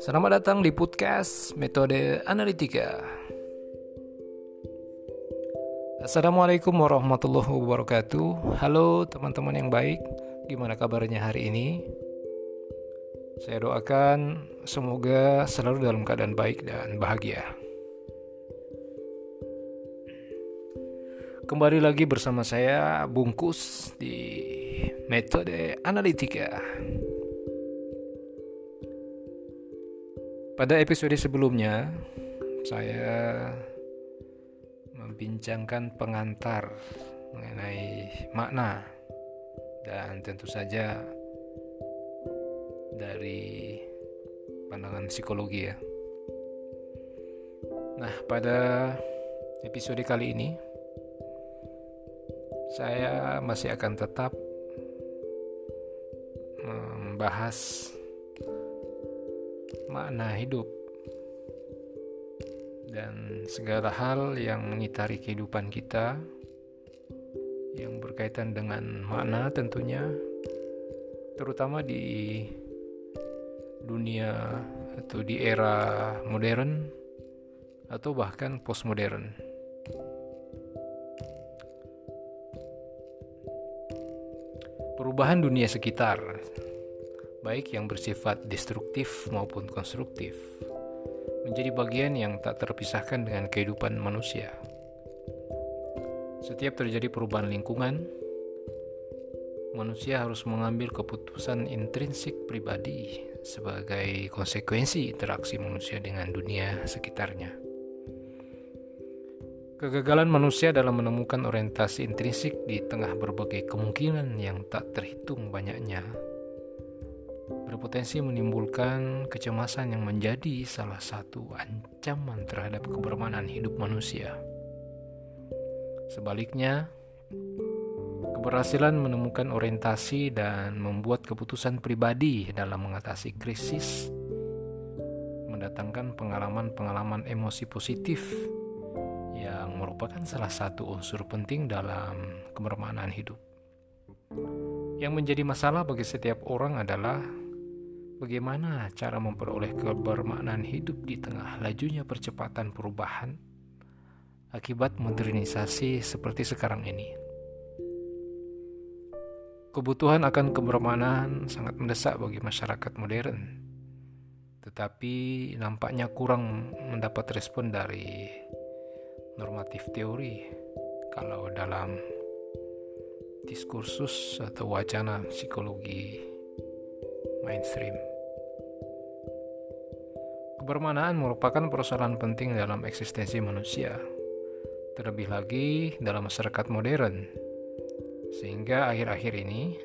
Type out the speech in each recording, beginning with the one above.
Selamat datang di podcast Metode Analitika. Assalamualaikum warahmatullahi wabarakatuh. Halo teman-teman yang baik, gimana kabarnya hari ini? Saya doakan semoga selalu dalam keadaan baik dan bahagia. Kembali lagi bersama saya Bungkus di Metode Analitika. Pada episode sebelumnya, saya membincangkan pengantar mengenai makna dan tentu saja dari pandangan psikologi ya. Nah, pada episode kali ini saya masih akan tetap membahas makna hidup dan segala hal yang mengitari kehidupan kita yang berkaitan dengan makna tentunya terutama di dunia atau di era modern atau bahkan postmodern. Perubahan dunia sekitar baik yang bersifat destruktif maupun konstruktif, menjadi bagian yang tak terpisahkan dengan kehidupan manusia. Setiap terjadi perubahan lingkungan, manusia harus mengambil keputusan intrinsik pribadi sebagai konsekuensi interaksi manusia dengan dunia sekitarnya. Kegagalan manusia dalam menemukan orientasi intrinsik di tengah berbagai kemungkinan yang tak terhitung banyaknya berpotensi menimbulkan kecemasan yang menjadi salah satu ancaman terhadap kebermanan hidup manusia. Sebaliknya, keberhasilan menemukan orientasi dan membuat keputusan pribadi dalam mengatasi krisis mendatangkan pengalaman-pengalaman emosi positif merupakan salah satu unsur penting dalam kebermanan hidup. Yang menjadi masalah bagi setiap orang adalah Bagaimana cara memperoleh kebermaknaan hidup di tengah lajunya percepatan perubahan akibat modernisasi seperti sekarang ini? Kebutuhan akan kebermaknaan sangat mendesak bagi masyarakat modern, tetapi nampaknya kurang mendapat respon dari normatif teori kalau dalam diskursus atau wacana psikologi mainstream. Kebermanaan merupakan persoalan penting dalam eksistensi manusia, terlebih lagi dalam masyarakat modern, sehingga akhir-akhir ini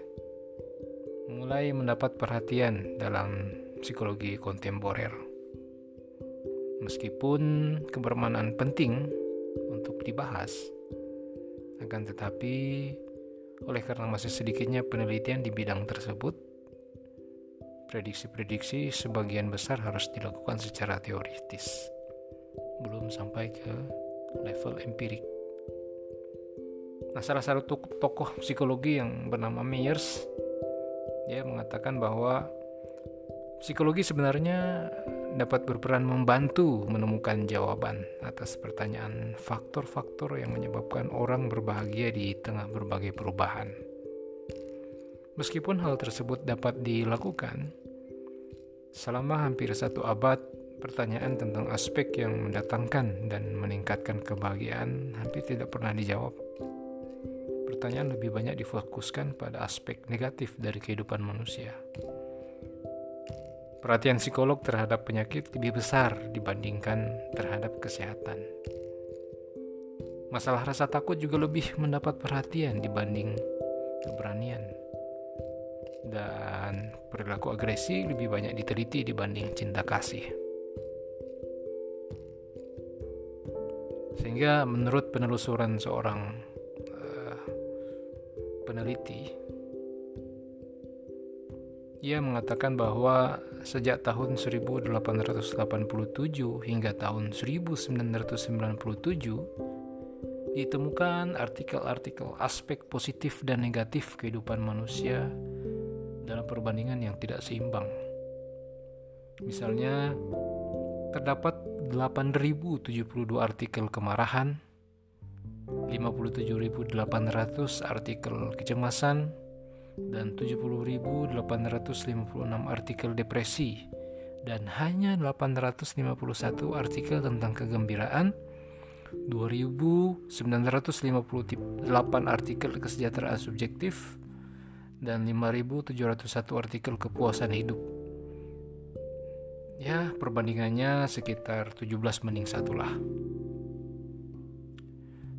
mulai mendapat perhatian dalam psikologi kontemporer. Meskipun kebermanaan penting untuk dibahas, akan tetapi oleh karena masih sedikitnya penelitian di bidang tersebut, prediksi-prediksi sebagian besar harus dilakukan secara teoritis, belum sampai ke level empirik. Nah, salah satu tokoh psikologi yang bernama Myers, dia mengatakan bahwa psikologi sebenarnya dapat berperan membantu menemukan jawaban atas pertanyaan faktor-faktor yang menyebabkan orang berbahagia di tengah berbagai perubahan. Meskipun hal tersebut dapat dilakukan, selama hampir satu abad, pertanyaan tentang aspek yang mendatangkan dan meningkatkan kebahagiaan hampir tidak pernah dijawab. Pertanyaan lebih banyak difokuskan pada aspek negatif dari kehidupan manusia. Perhatian psikolog terhadap penyakit lebih besar dibandingkan terhadap kesehatan. Masalah rasa takut juga lebih mendapat perhatian dibanding keberanian dan perilaku agresi lebih banyak diteliti dibanding cinta kasih. Sehingga menurut penelusuran seorang uh, peneliti, ia mengatakan bahwa sejak tahun 1887 hingga tahun 1997, ditemukan artikel-artikel aspek positif dan negatif kehidupan manusia dalam perbandingan yang tidak seimbang. Misalnya, terdapat 8.072 artikel kemarahan, 57.800 artikel kecemasan, dan 70.856 artikel depresi dan hanya 851 artikel tentang kegembiraan 2.958 artikel kesejahteraan subjektif dan 5.701 artikel kepuasan hidup. Ya perbandingannya sekitar 17 banding satu lah.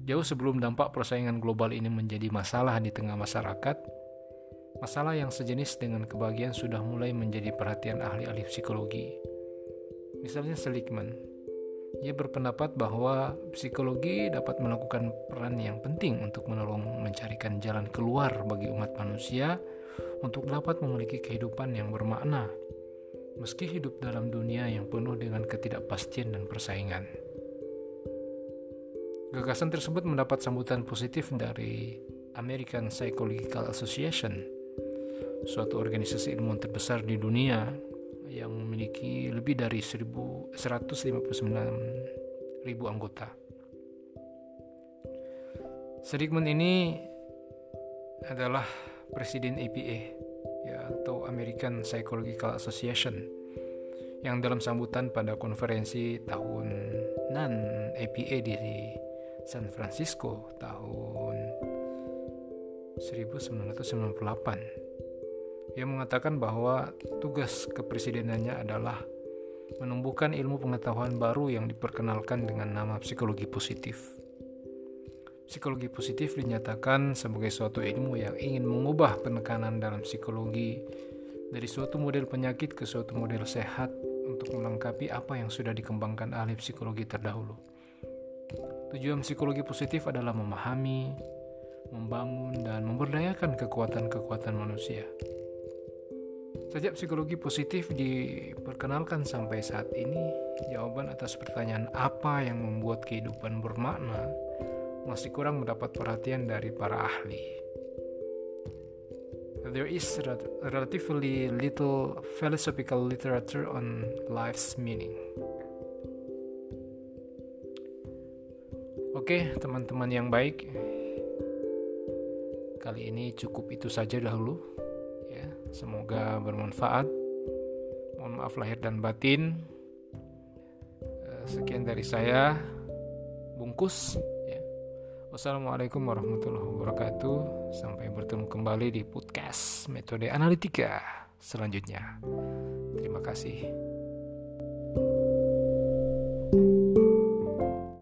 Jauh sebelum dampak persaingan global ini menjadi masalah di tengah masyarakat Masalah yang sejenis dengan kebahagiaan sudah mulai menjadi perhatian ahli-ahli psikologi. Misalnya Seligman, ia berpendapat bahwa psikologi dapat melakukan peran yang penting untuk menolong mencarikan jalan keluar bagi umat manusia untuk dapat memiliki kehidupan yang bermakna, meski hidup dalam dunia yang penuh dengan ketidakpastian dan persaingan. Gagasan tersebut mendapat sambutan positif dari American Psychological Association suatu organisasi ilmuwan terbesar di dunia yang memiliki lebih dari 159 ribu anggota. Sedigman ini adalah presiden APA ya, atau American Psychological Association yang dalam sambutan pada konferensi tahunan APA di San Francisco tahun 1998 ia mengatakan bahwa tugas kepresidenannya adalah menumbuhkan ilmu pengetahuan baru yang diperkenalkan dengan nama psikologi positif. Psikologi positif dinyatakan sebagai suatu ilmu yang ingin mengubah penekanan dalam psikologi dari suatu model penyakit ke suatu model sehat untuk melengkapi apa yang sudah dikembangkan ahli psikologi terdahulu. Tujuan psikologi positif adalah memahami, membangun, dan memberdayakan kekuatan-kekuatan manusia. Sejak psikologi positif diperkenalkan sampai saat ini, jawaban atas pertanyaan apa yang membuat kehidupan bermakna masih kurang mendapat perhatian dari para ahli. There is relatively little philosophical literature on life's meaning. Oke, teman-teman yang baik, kali ini cukup itu saja dahulu Semoga bermanfaat. Mohon maaf lahir dan batin. Eh, sekian dari saya, bungkus. Ya. Wassalamualaikum warahmatullahi wabarakatuh. Sampai bertemu kembali di podcast metode analitika selanjutnya. Terima kasih.